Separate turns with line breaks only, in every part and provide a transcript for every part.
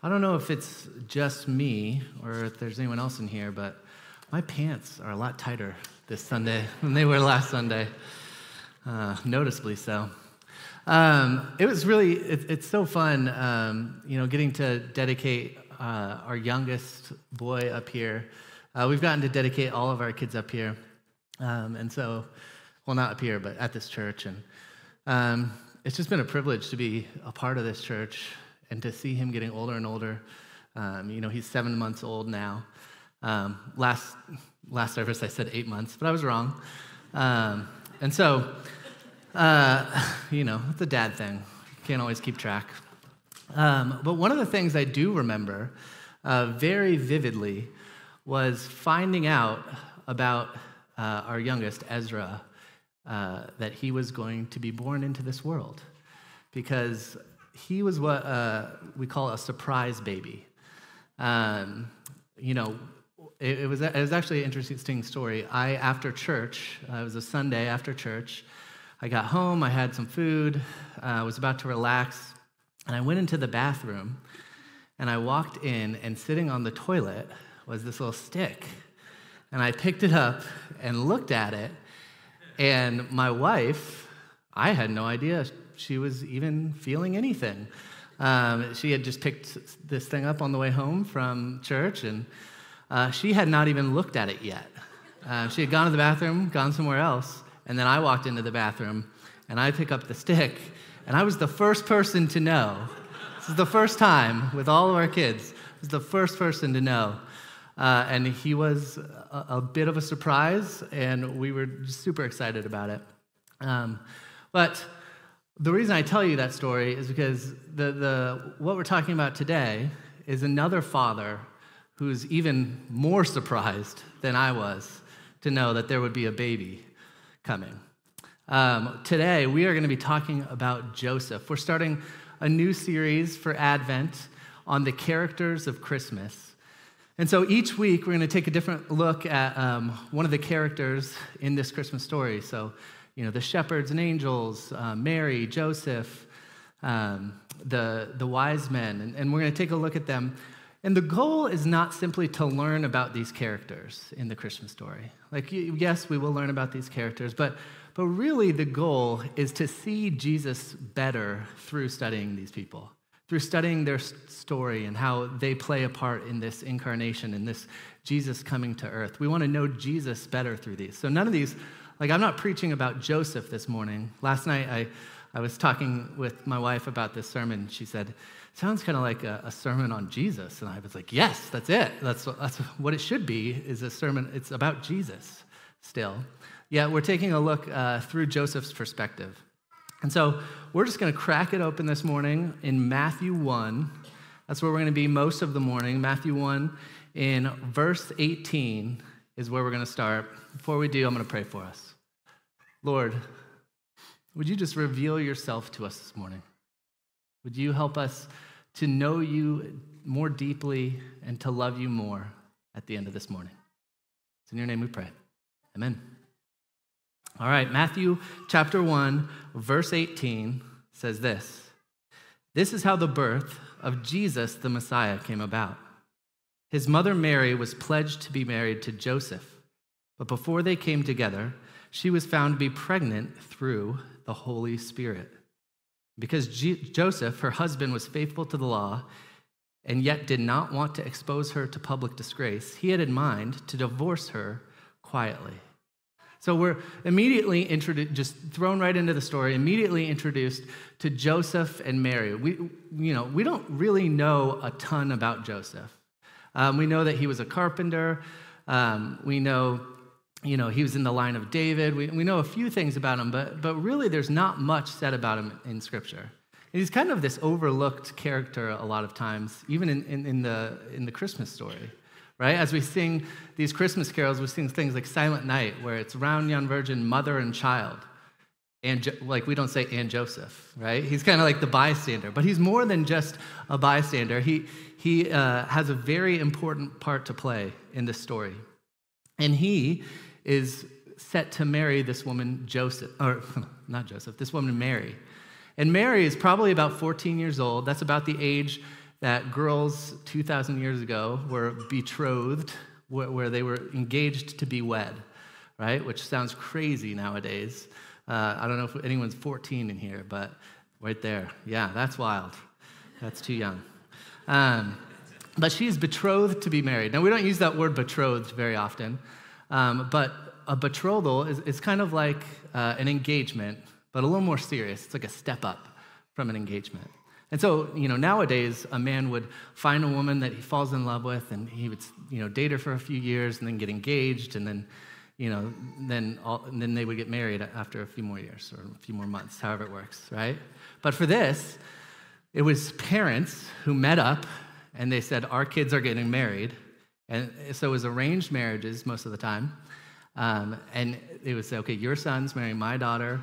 I don't know if it's just me or if there's anyone else in here, but my pants are a lot tighter this Sunday than they were last Sunday, uh, noticeably so. Um, it was really, it, it's so fun, um, you know, getting to dedicate uh, our youngest boy up here. Uh, we've gotten to dedicate all of our kids up here. Um, and so, well, not up here, but at this church. And um, it's just been a privilege to be a part of this church and to see him getting older and older. Um, you know, he's seven months old now. Um, last, last service, I said eight months, but I was wrong. Um, and so, uh, you know, it's a dad thing. Can't always keep track. Um, but one of the things I do remember uh, very vividly was finding out about uh, our youngest, Ezra, uh, that he was going to be born into this world. Because he was what uh, we call a surprise baby. Um, you know, it, it, was, it was actually an interesting story. I, after church, uh, it was a Sunday after church, I got home, I had some food, uh, I was about to relax, and I went into the bathroom, and I walked in, and sitting on the toilet was this little stick. And I picked it up and looked at it, and my wife, I had no idea she was even feeling anything. Um, she had just picked this thing up on the way home from church, and uh, she had not even looked at it yet. Uh, she had gone to the bathroom, gone somewhere else, and then I walked into the bathroom, and I pick up the stick, and I was the first person to know. This is the first time with all of our kids. I was the first person to know. Uh, and he was a, a, bit of a surprise, and we were super excited about it. Um, but the reason I tell you that story is because the, the, what we're talking about today is another father who's even more surprised than I was to know that there would be a baby coming. Um, today, we are going to be talking about Joseph. We're starting a new series for Advent on the characters of Christmas. And so each week, we're going to take a different look at um, one of the characters in this Christmas story. So you know, the shepherds and angels, uh, Mary, Joseph, um, the, the wise men, and, and we're going to take a look at them. And the goal is not simply to learn about these characters in the Christmas story. Like, yes, we will learn about these characters, but, but really the goal is to see Jesus better through studying these people, through studying their story and how they play a part in this incarnation, in this Jesus coming to earth. We want to know Jesus better through these. So none of these like, I'm not preaching about Joseph this morning. Last night, I, I was talking with my wife about this sermon. She said, sounds kind of like a, a, sermon on Jesus. And I was like, yes, that's it. That's, that's what it should be, is a sermon. It's about Jesus still. Yeah, we're taking a look uh, through Joseph's perspective. And so we're just going to crack it open this morning in Matthew 1. That's where we're going to be most of the morning. Matthew 1 in verse 18 is where we're going to start. Before we do, I'm going to pray for us. Lord, would you just reveal yourself to us this morning? Would you help us to know you more deeply and to love you more at the end of this morning? It's in your name we pray. Amen. All right, Matthew chapter 1, verse 18 says this This is how the birth of Jesus the Messiah came about. His mother Mary was pledged to be married to Joseph, but before they came together, she was found to be pregnant through the Holy Spirit. Because G- Joseph, her husband, was faithful to the law and yet did not want to expose her to public disgrace, he had in mind to divorce her quietly. So we're immediately introduced, just thrown right into the story, immediately introduced to Joseph and Mary. We, you know, we don't really know a ton about Joseph. Um, we know that he was a carpenter. Um, we know, you know, he was in the line of David. We, we know a few things about him, but, but really there's not much said about him in Scripture. And he's kind of this overlooked character a lot of times, even in, in, in, the, in the Christmas story, right? As we sing these Christmas carols, we sing things like Silent Night, where it's round young virgin, mother and child. And like we don't say and Joseph, right? He's kind of like the bystander, but he's more than just a bystander. He, he uh, has a very important part to play in this story. And he is set to marry this woman, Joseph, or not Joseph, this woman, Mary. And Mary is probably about 14 years old. That's about the age that girls 2,000 years ago were betrothed, where they were engaged to be wed, right? Which sounds crazy nowadays. Uh, I don't know if anyone's 14 in here, but right there. Yeah, that's wild. That's too young. Um, but she is betrothed to be married. Now, we don't use that word betrothed very often, um, but a betrothal is, is kind of like uh, an engagement, but a little more serious. It's like a step up from an engagement. And so, you know, nowadays, a man would find a woman that he falls in love with, and he would, you know, date her for a few years, and then get engaged, and then, you know, then, all, and then they would get married after a few more years or a few more months, however it works, right? But for this, it was parents who met up, and they said, "Our kids are getting married," and so it was arranged marriages most of the time. Um, and they would say, "Okay, your son's marrying my daughter.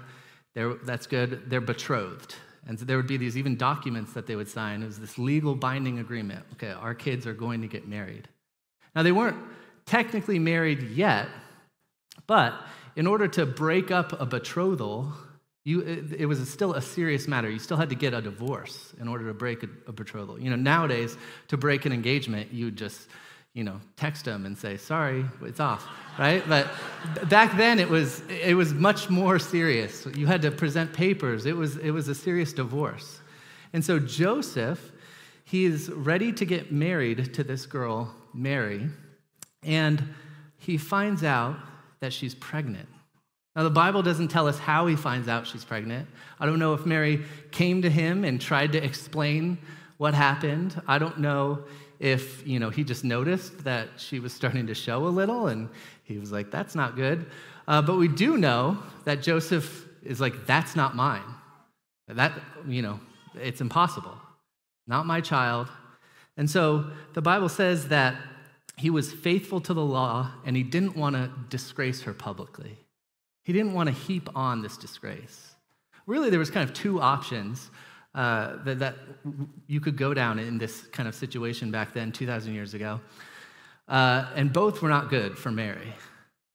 They're, that's good. They're betrothed." And so there would be these even documents that they would sign. It was this legal binding agreement. Okay, our kids are going to get married. Now, they weren't technically married yet, but in order to break up a betrothal, you, it, it, was still a serious matter. You still had to get a divorce in order to break a, a betrothal. You know, nowadays, to break an engagement, you just you know, text them and say, sorry, it's off, right? But back then it was, it was much more serious. You had to present papers. It was, it was a serious divorce. And so Joseph, he is ready to get married to this girl, Mary, and he finds out that she's pregnant. Now, the Bible doesn't tell us how he finds out she's pregnant. I don't know if Mary came to him and tried to explain what happened. I don't know if you know he just noticed that she was starting to show a little and he was like that's not good. Uh, but we do know that joseph is like that's not mine. That you know it's impossible. Not my child. And so the bible says that he was faithful to the law and he didn't want to disgrace her publicly. He didn't want to heap on this disgrace. Really there was kind of two options uh, that, that you could go down in this kind of situation back then, 2,000 years ago. Uh, and both were not good for Mary.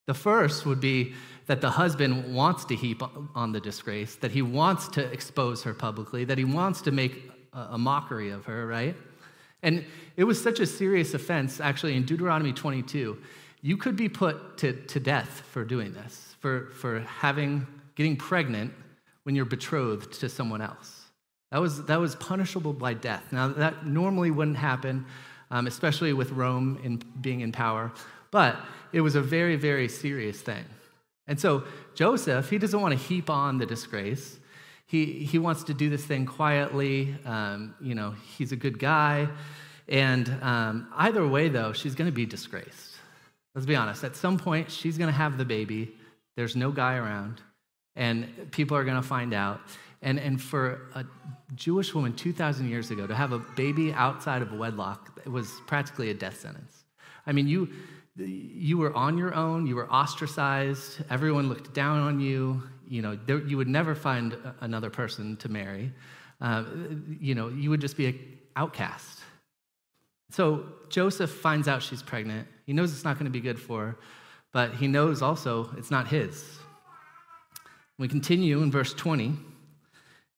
The first would be that the husband wants to heap on the disgrace, that he wants to expose her publicly, that he wants to make a, mockery of her, right? And it was such a serious offense, actually, in Deuteronomy 22. You could be put to, to death for doing this, for, for having, getting pregnant when you're betrothed to someone else. That was, that was punishable by death. Now, that normally wouldn't happen, um, especially with Rome in, being in power, but it was a very, very serious thing. And so Joseph, he doesn't want to heap on the disgrace. He, he wants to do this thing quietly. Um, you know, he's a good guy. And um, either way, though, she's going to be disgraced. Let's be honest. At some point, she's going to have the baby. There's no guy around. And people are going to find out. And, and for a Jewish woman 2,000 years ago to have a baby outside of wedlock was practically a death sentence. I mean, you, you were on your own, you were ostracized, everyone looked down on you. You know, there, you would never find another person to marry. Uh, you know, you would just be an outcast. So Joseph finds out she's pregnant. He knows it's not going to be good for her, but he knows also it's not his. We continue in verse 20.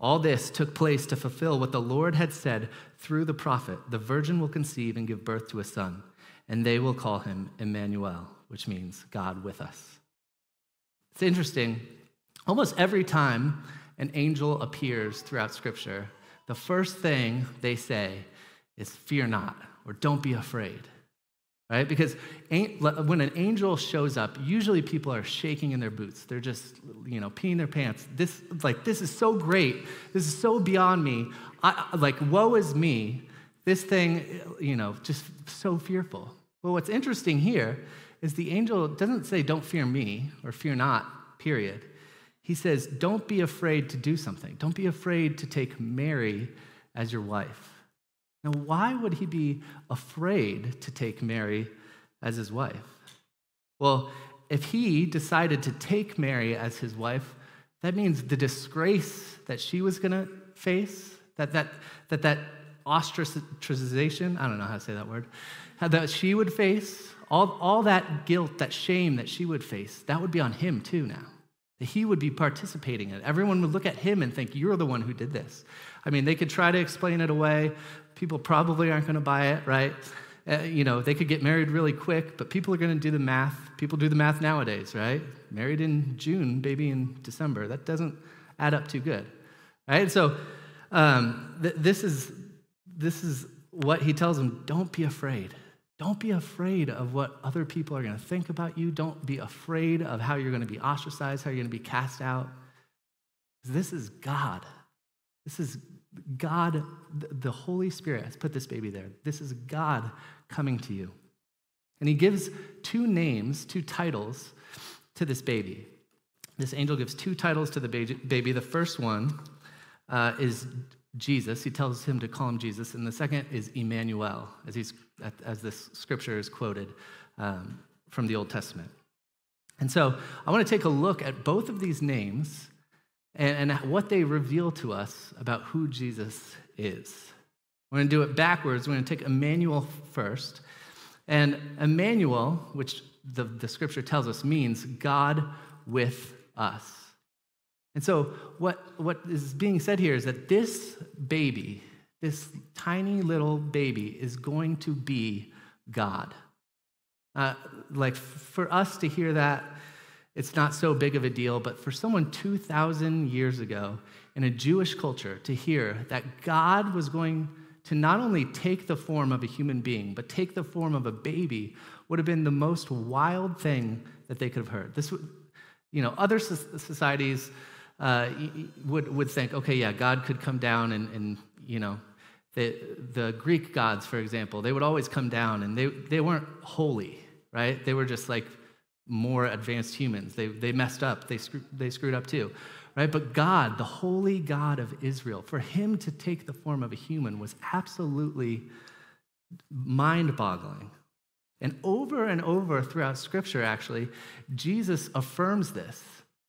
All this took place to fulfill what the Lord had said through the prophet The virgin will conceive and give birth to a son, and they will call him Emmanuel, which means God with us. It's interesting. Almost every time an angel appears throughout Scripture, the first thing they say is, Fear not, or don't be afraid right? Because when an angel shows up, usually people are shaking in their boots. They're just, you know, peeing their pants. This, like, this is so great. This is so beyond me. I, like, woe is me. This thing, you know, just so fearful. Well, what's interesting here is the angel doesn't say, don't fear me or fear not, period. He says, don't be afraid to do something. Don't be afraid to take Mary as your wife. Now, why would he be afraid to take Mary as his wife? Well, if he decided to take Mary as his wife, that means the disgrace that she was going to face, that that, that, that ostracization, I don't know how to say that word, that she would face, all, all that guilt, that shame that she would face, that would be on him too now. That he would be participating in it. Everyone would look at him and think, You're the one who did this. I mean, they could try to explain it away. People probably aren't going to buy it, right? Uh, you know, they could get married really quick, but people are going to do the math. People do the math nowadays, right? Married in June, baby in December. That doesn't add up too good, right? So um, th- this is this is what he tells them. Don't be afraid. Don't be afraid of what other people are going to think about you. Don't be afraid of how you're going to be ostracized, how you're going to be cast out. This is God. This is God, the Holy Spirit has put this baby there. This is God coming to you. And he gives two names, two titles to this baby. This angel gives two titles to the baby. The first one uh, is Jesus. He tells him to call him Jesus. And the second is Emmanuel, as, he's, as this scripture is quoted um, from the Old Testament. And so I want to take a look at both of these names and, and what they reveal to us about who Jesus is. We're going to do it backwards. We're going to take Emmanuel first. And Emmanuel, which the, the scripture tells us means God with us. And so, what, what is being said here is that this baby, this tiny little baby, is going to be God. Uh, like for us to hear that, it's not so big of a deal, but for someone 2,000 years ago in a Jewish culture to hear that God was going to not only take the form of a human being, but take the form of a baby would have been the most wild thing that they could have heard. This, you know, other societies uh, would, would think, okay, yeah, God could come down and, and you know, the, the Greek gods, for example, they would always come down and they, they weren't holy, right? They were just like more advanced humans. They, they messed up, they, screw, they screwed up too, right? But God, the holy God of Israel, for him to take the form of a human was absolutely mind boggling. And over and over throughout Scripture, actually, Jesus affirms this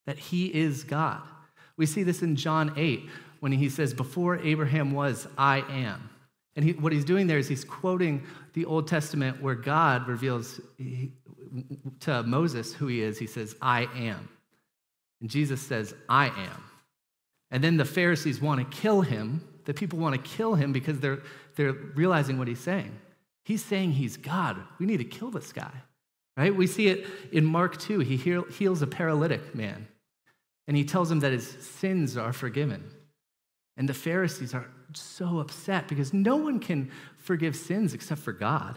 that he is God. We see this in John 8 when he says, Before Abraham was, I am. And he, what he's doing there is he's quoting the Old Testament where God reveals to Moses who he is. He says, I am. And Jesus says, I am. And then the Pharisees want to kill him. The people want to kill him because they're, they're realizing what he's saying. He's saying he's God. We need to kill this guy. Right? We see it in Mark 2. He heals a paralytic man. And he tells him that his sins are forgiven. And the Pharisees are so upset because no one can forgive sins except for God.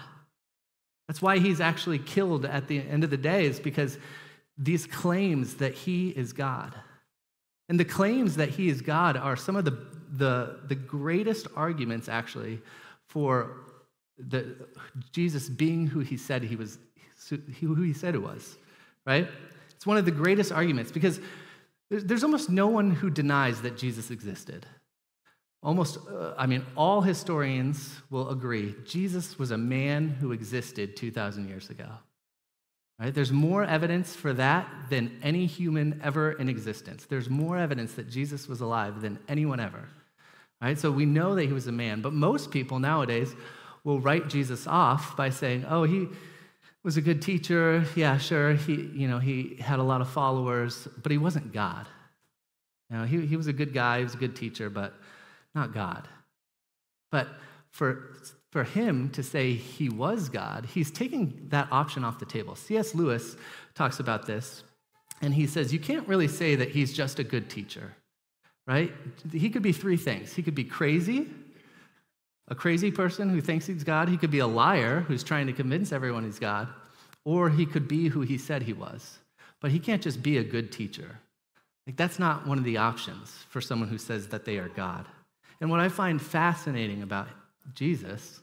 That's why he's actually killed at the end of the day, is because these claims that he is God. And the claims that he is God are some of the, the, the greatest arguments, actually, for the, Jesus being who he said he was, who he said it was, right? It's one of the greatest arguments because there's, there's almost no one who denies that Jesus existed. Almost, uh, I mean, all historians will agree Jesus was a man who existed 2,000 years ago. Right? There's more evidence for that than any human ever in existence. There's more evidence that Jesus was alive than anyone ever. Right? So we know that he was a man, but most people nowadays will write Jesus off by saying, "Oh, he was a good teacher. Yeah, sure. He, you know, he had a lot of followers, but he wasn't God. You know, he, he was a good guy. He was a good teacher, but not God. But for, for him to say he was God, he's taking that option off the table. C.S. Lewis talks about this, and he says, You can't really say that he's just a good teacher, right? He could be three things. He could be crazy, a crazy person who thinks he's God. He could be a liar who's trying to convince everyone he's God, or he could be who he said he was. But he can't just be a good teacher. Like, that's not one of the options for someone who says that they are God. And what I find fascinating about Jesus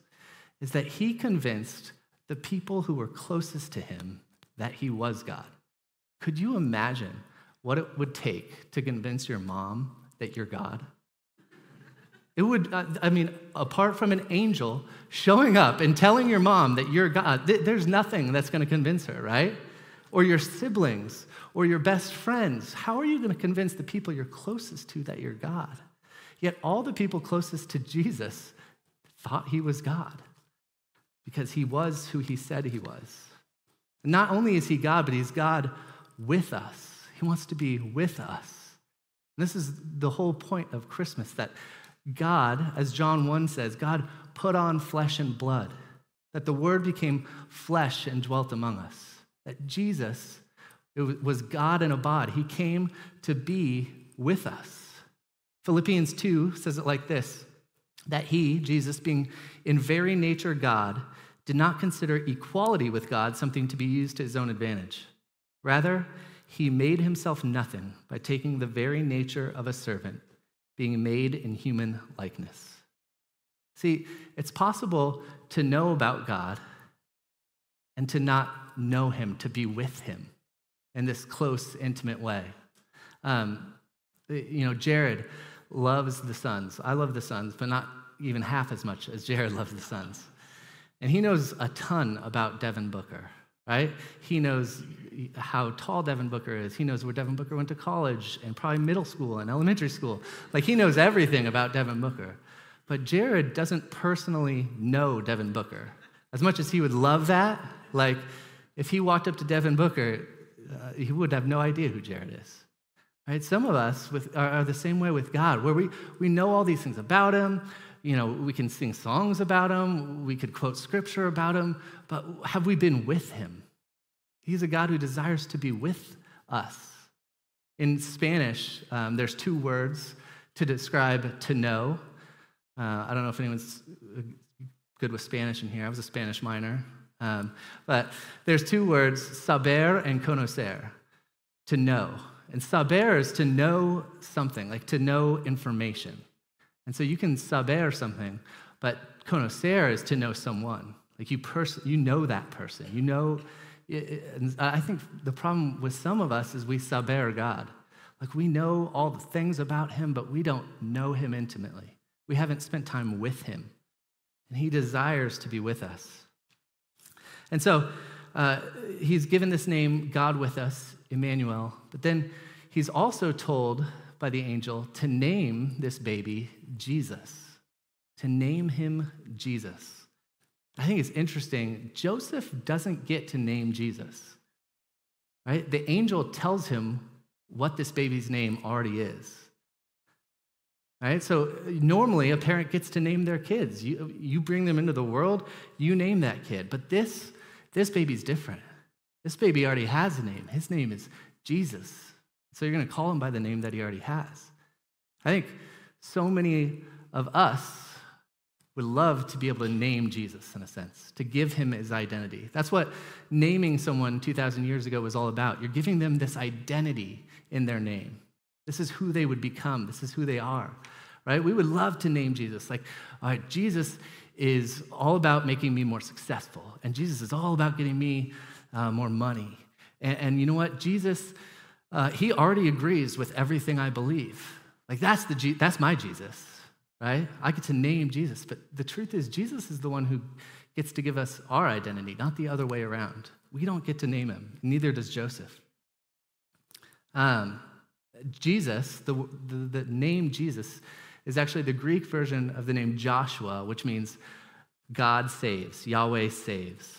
is that he convinced the people who were closest to him that he was God. Could you imagine what it would take to convince your mom that you're God? It would, uh, I mean, apart from an angel showing up and telling your mom that you're God, there's nothing that's going to convince her, right? Or your siblings or your best friends. How are you going to convince the people you're closest to that you're God? Yet all the people closest to Jesus thought he was God because he was who he said he was. Not only is he God, but he's God with us. He wants to be with us. And this is the whole point of Christmas that God, as John 1 says, God put on flesh and blood, that the Word became flesh and dwelt among us, that Jesus was God in a body. He came to be with us. Philippians 2 says it like this that he, Jesus, being in very nature God, did not consider equality with God something to be used to his own advantage. Rather, he made himself nothing by taking the very nature of a servant being made in human likeness. See, it's possible to know about God and to not know Him, to be with Him in this close, intimate way. Um, you know, Jared loves the Suns. I love the Suns, but not even half as much as Jared loves the Suns. And he knows a ton about Devin Booker right? He knows how tall Devin Booker is. He knows where Devin Booker went to college and probably middle school and elementary school. Like he knows everything about Devin Booker. But Jared doesn't personally know Devin Booker. As much as he would love that, like if he walked up to Devin Booker, uh, he would have no idea who Jared is. Right? Some of us with, are, are the same way with God, where we, we know all these things about him you know, we can sing songs about him, we could quote scripture about him, but have we been with him? He's a God who desires to be with us. In Spanish, um, there's two words to describe to know. Uh, I don't know if anyone's good with Spanish in here. I was a Spanish minor. Um, but there's two words, saber and conocer, to know. And saber is to know something, like to know information. And so you can saber something, but conocer is to know someone. Like you, pers- you know that person. You know, and I think the problem with some of us is we saber God. Like we know all the things about him, but we don't know him intimately. We haven't spent time with him. And he desires to be with us. And so uh, he's given this name, God with us, Emmanuel. But then he's also told by the angel to name this baby Jesus, to name him Jesus. I think it's interesting. Joseph doesn't get to name Jesus, right? The angel tells him what this baby's name already is. Right? So normally a parent gets to name their kids. You, you bring them into the world, you name that kid. But this, this baby's different. This baby already has a name. His name is Jesus. So you're going to call him by the name that he already has. I think so many of us would love to be able to name Jesus in a sense, to give him his identity. That's what naming someone 2,000 years ago was all about. You're giving them this identity in their name. This is who they would become, this is who they are, right? We would love to name Jesus. Like, all right, Jesus is all about making me more successful, and Jesus is all about getting me uh, more money. And, and, you know what? Jesus, uh, he already agrees with everything I believe. Like that's the that's my Jesus, right? I get to name Jesus, but the truth is Jesus is the one who gets to give us our identity, not the other way around. We don't get to name him. Neither does Joseph. Um, Jesus, the, the, the name Jesus, is actually the Greek version of the name Joshua, which means God saves, Yahweh saves.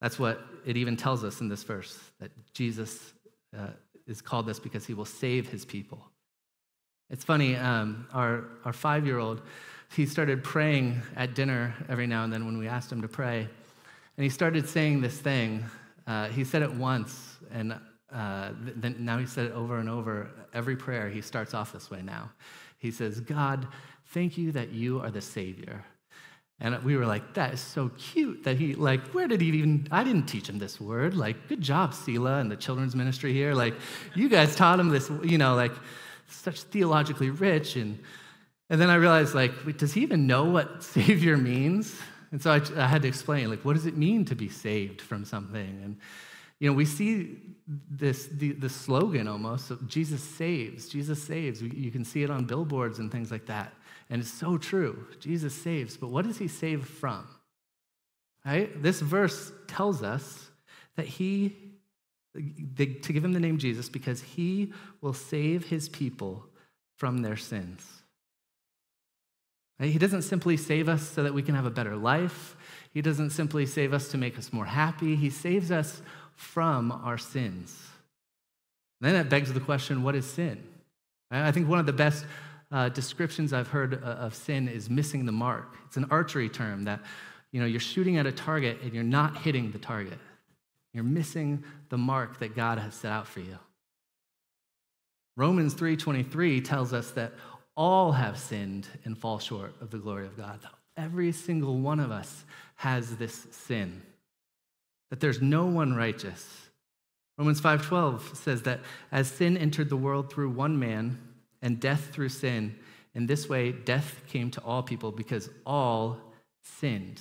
That's what it even tells us in this verse that Jesus uh, is called this because he will save his people. It's funny, um, our, our five year old, he started praying at dinner every now and then when we asked him to pray. And he started saying this thing. Uh, he said it once, and uh, then now he said it over and over. Every prayer, he starts off this way now. He says, God, thank you that you are the Savior. And we were like, that is so cute that he, like, where did he even, I didn't teach him this word. Like, good job, Sela and the children's ministry here. Like, you guys taught him this, you know, like, such theologically rich. And, and then I realized, like, wait, does he even know what Savior means? And so I, I had to explain, like, what does it mean to be saved from something? And, you know, we see this, the, the slogan almost Jesus saves, Jesus saves. You can see it on billboards and things like that. And it's so true. Jesus saves, but what does he save from? Right? This verse tells us that he, to give him the name Jesus, because he will save his people from their sins. He doesn't simply save us so that we can have a better life. He doesn't simply save us to make us more happy. He saves us from our sins. And then that begs the question what is sin? I think one of the best uh, descriptions I've heard uh, of sin is missing the mark. It's an archery term that you know you're shooting at a target and you're not hitting the target. You're missing the mark that God has set out for you. Romans 3:23 tells us that all have sinned and fall short of the glory of God. Every single one of us has this sin. That there's no one righteous. Romans 5:12 says that as sin entered the world through one man and death through sin, in this way death came to all people because all sinned.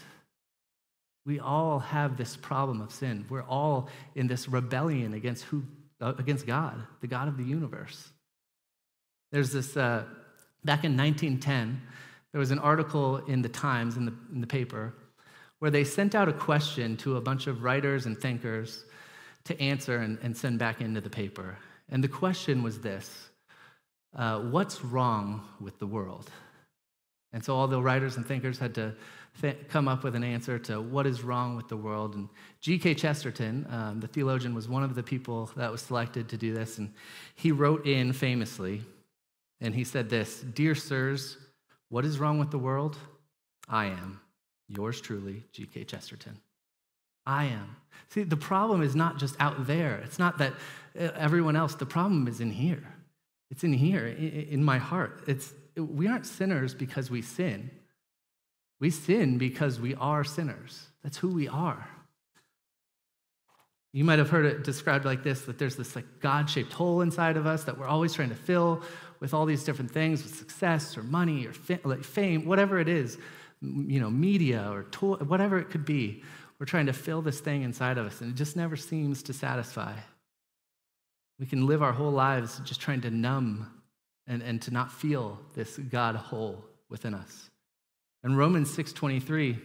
We all have this problem of sin. We're all in this rebellion against who against God, the God of the universe. There's this uh, back in 1910, there was an article in the Times in the, in the paper where they sent out a question to a bunch of writers and thinkers to answer and, and send back into the paper. And the question was this uh, What's wrong with the world? And so all the writers and thinkers had to th- come up with an answer to what is wrong with the world. And G.K. Chesterton, um, the theologian, was one of the people that was selected to do this. And he wrote in famously, and he said this Dear sirs, what is wrong with the world? I am. Yours truly, G.K. Chesterton. I am. See, the problem is not just out there. It's not that uh, everyone else. The problem is in here. It's in here, in my heart. It's, we aren't sinners because we sin. We sin because we are sinners. That's who we are. You might have heard it described like this that there's this like God-shaped hole inside of us that we're always trying to fill with all these different things, with success or money or fame, whatever it is, you know, media or whatever it could be. We're trying to fill this thing inside of us, and it just never seems to satisfy. We can live our whole lives just trying to numb and, and to not feel this God hole within us. And Romans 6:23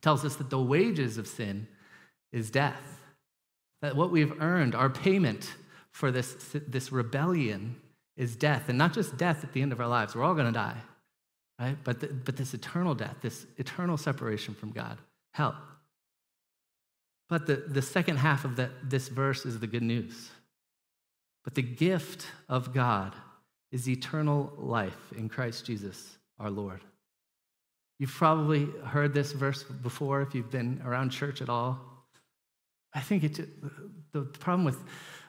tells us that the wages of sin is death. That what we've earned, our payment for this, this rebellion is death. And not just death at the end of our lives, we're all going to die, right? But, the, but this eternal death, this eternal separation from God, hell. But the, the second half of that, this verse is the good news. But the gift of God is eternal life in Christ Jesus our Lord. You've probably heard this verse before if you've been around church at all. I think it, the problem with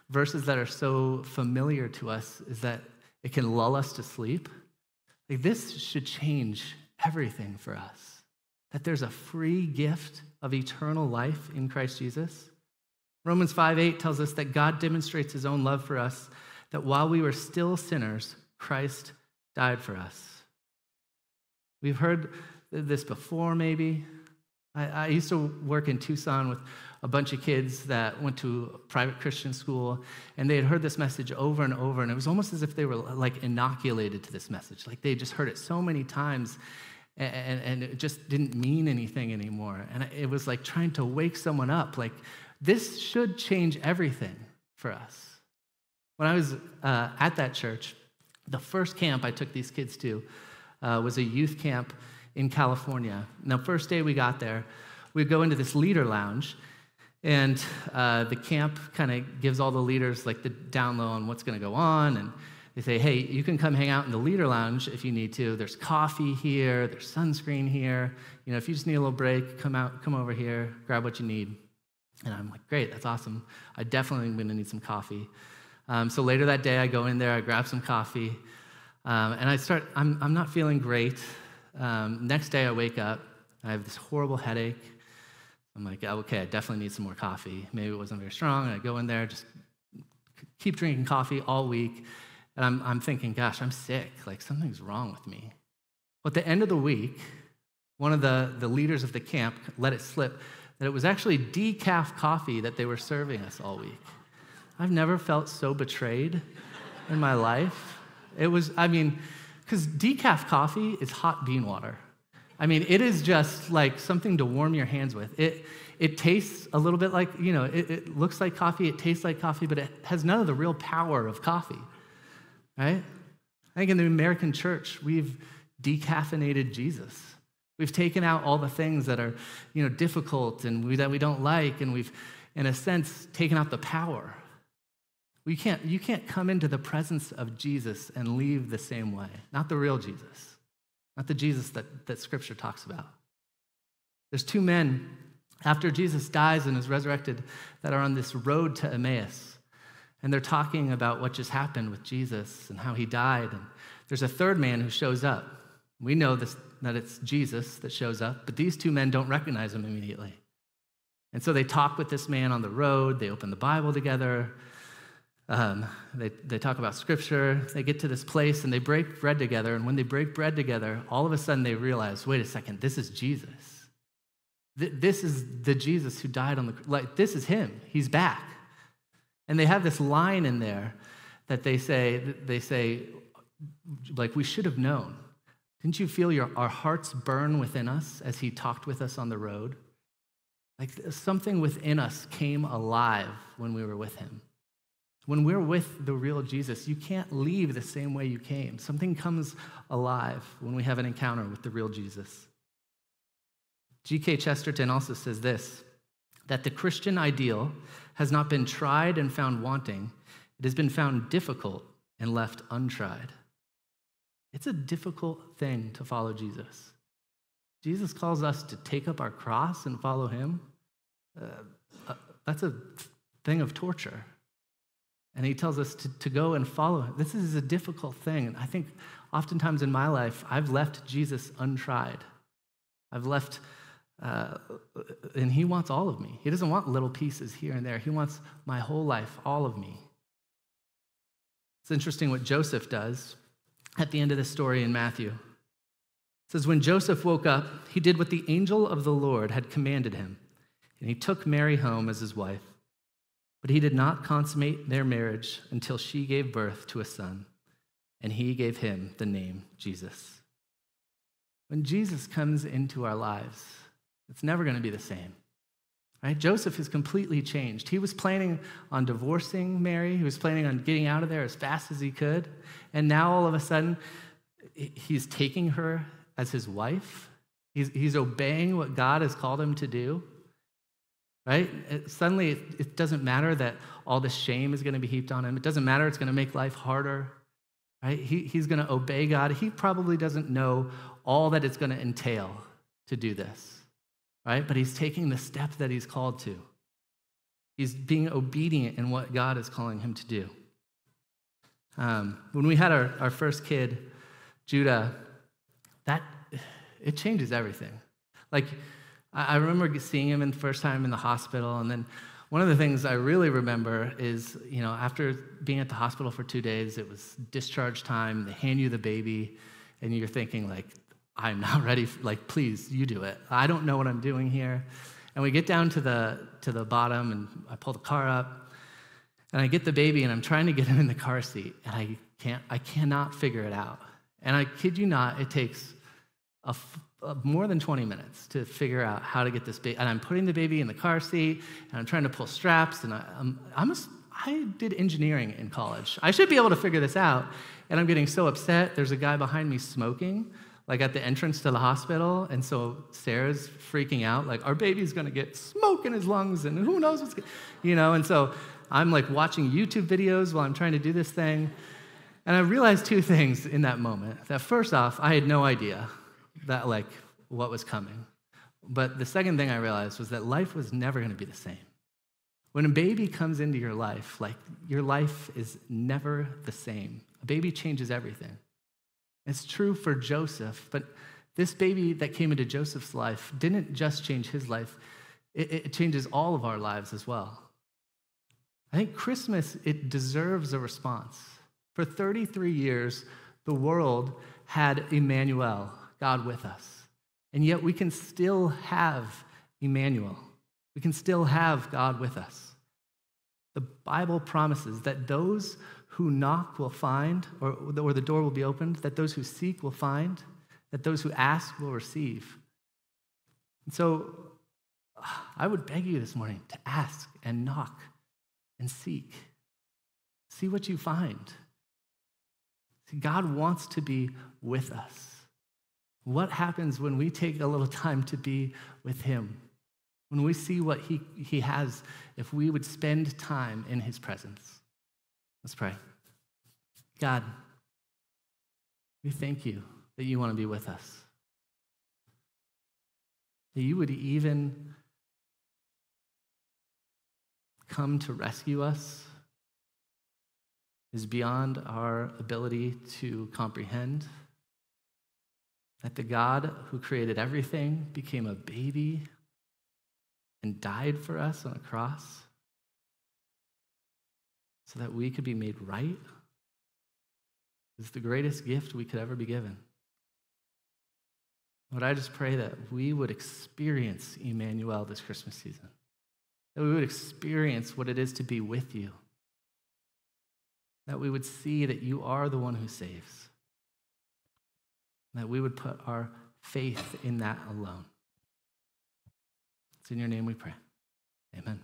verses that are so familiar to us is that it can lull us to sleep. Like this should change everything for us. That there's a free gift of eternal life in Christ Jesus. Romans 5 8 tells us that God demonstrates his own love for us, that while we were still sinners, Christ died for us. We've heard this before, maybe. I, I, used to work in Tucson with a bunch of kids that went to private Christian school, and they had heard this message over and over, and it was almost as if they were like inoculated to this message. Like they just heard it so many times, and, and it just didn't mean anything anymore. And it was like trying to wake someone up. Like, this should change everything for us. When I was uh, at that church, the first camp I took these kids to uh, was a youth camp in California. Now, first day we got there, we go into this leader lounge, and uh, the camp kind of gives all the leaders like the down low on what's going to go on, and they say, hey, you can come hang out in the leader lounge if you need to. There's coffee here, there's sunscreen here. You know, if you just need a little break, come out, come over here, grab what you need. And I'm like, great, that's awesome. I definitely am to need some coffee. Um, so later that day, I go in there, I grab some coffee, um, and I start, I'm, I'm not feeling great. Um, next day, I wake up, I have this horrible headache. I'm like, okay, I definitely need some more coffee. Maybe it wasn't very strong. And I go in there, just keep drinking coffee all week. And I'm, I'm thinking, gosh, I'm sick. Like, something's wrong with me. But at the end of the week, one of the, the leaders of the camp let it slip that it was actually decaf coffee that they were serving us all week. I've never felt so betrayed in my life. It was, I mean, Because decaf coffee is hot bean water. I mean, it is just like something to warm your hands with. It, it tastes a little bit like, you know, it, it looks like coffee, it tastes like coffee, but it has none of the real power of coffee, right? I think in the American church, we've decaffeinated Jesus. We've taken out all the things that are, you know, difficult and we, that we don't like, and we've, in a sense, taken out the power. We can't, you can't come into the presence of Jesus and leave the same way. Not the real Jesus, not the Jesus that, that Scripture talks about. There's two men after Jesus dies and is resurrected that are on this road to Emmaus. And they're talking about what just happened with Jesus and how he died. And there's a third man who shows up. We know this, that it's Jesus that shows up, but these two men don't recognize him immediately. And so they talk with this man on the road, they open the Bible together, um, they, they talk about scripture, they get to this place and they break bread together. And when they break bread together, all of a sudden they realize wait a second, this is Jesus. Th- this is the Jesus who died on the like this is him. He's back. And they have this line in there that they say, they say, like, we should have known. Didn't you feel your, our hearts burn within us as he talked with us on the road? Like something within us came alive when we were with him. When we're with the real Jesus, you can't leave the same way you came. Something comes alive when we have an encounter with the real Jesus. G.K. Chesterton also says this that the Christian ideal has not been tried and found wanting, it has been found difficult and left untried. It's a difficult thing to follow Jesus. Jesus calls us to take up our cross and follow him. Uh, uh, that's a thing of torture. And he tells us to, to go and follow him. This is a difficult thing. And I think oftentimes in my life, I've left Jesus untried. I've left, uh, and he wants all of me. He doesn't want little pieces here and there. He wants my whole life, all of me. It's interesting what Joseph does at the end of the story in Matthew. It says, When Joseph woke up, he did what the angel of the Lord had commanded him, and he took Mary home as his wife. But he did not consummate their marriage until she gave birth to a son, and he gave him the name Jesus. When Jesus comes into our lives, it's never going to be the same. Right? Joseph is completely changed. He was planning on divorcing Mary. He was planning on getting out of there as fast as he could. And now all of a sudden, he's taking her as his wife. He's, he's obeying what God has called him to do. Right? It, suddenly, it, it doesn't matter that all the shame is going to be heaped on him. It doesn't matter it's going to make life harder. Right? He, he's going to obey God. He probably doesn't know all that it's going to entail to do this right? But he's taking the step that he's called to. He's being obedient in what God is calling him to do. Um, when we had our, our first kid, Judah, that it changes everything. Like I, I remember seeing him in the first time in the hospital, and then one of the things I really remember is, you know, after being at the hospital for two days, it was discharge time. They hand you the baby, and you're thinking like, I'm not ready. For, like, please, you do it. I don't know what I'm doing here. And we get down to the to the bottom, and I pull the car up, and I get the baby, and I'm trying to get him in the car seat, and I can't. I cannot figure it out. And I kid you not, it takes a, a more than 20 minutes to figure out how to get this baby. And I'm putting the baby in the car seat, and I'm trying to pull straps, and I, I'm, I'm a, I did engineering in college. I should be able to figure this out. And I'm getting so upset. There's a guy behind me smoking like at the entrance to the hospital. And so Sarah's freaking out, like, our baby's gonna get smoke in his lungs and who knows what's, you know. And so I'm like watching YouTube videos while I'm trying to do this thing. And I realized two things in that moment. That first off, I had no idea that like what was coming. But the second thing I realized was that life was never gonna be the same. When a baby comes into your life, like your life is never the same. A baby changes everything. It's true for Joseph, but this baby that came into Joseph's life didn't just change his life, it, it changes all of our lives as well. I think Christmas, it deserves a response. For 33 years, the world had Emmanuel, God with us. And yet we can still have Emmanuel. We can still have God with us. The Bible promises that those who knock will find, or, or the door will be opened, that those who seek will find, that those who ask will receive. And so I would beg you this morning to ask and knock and seek. See what you find. See, God wants to be with us. What happens when we take a little time to be with Him? When we see what He, he has, if we would spend time in His presence? Let's pray. God, we thank you that you want to be with us. That you would even come to rescue us is beyond our ability to comprehend. That the God who created everything became a baby and died for us on a cross so that we could be made right is the greatest gift we could ever be given. Lord, I just pray that we would experience Emmanuel this Christmas season, that we would experience what it is to be with you, that we would see that you are the one who saves, that we would put our faith in that alone. It's in your name we pray. Amen.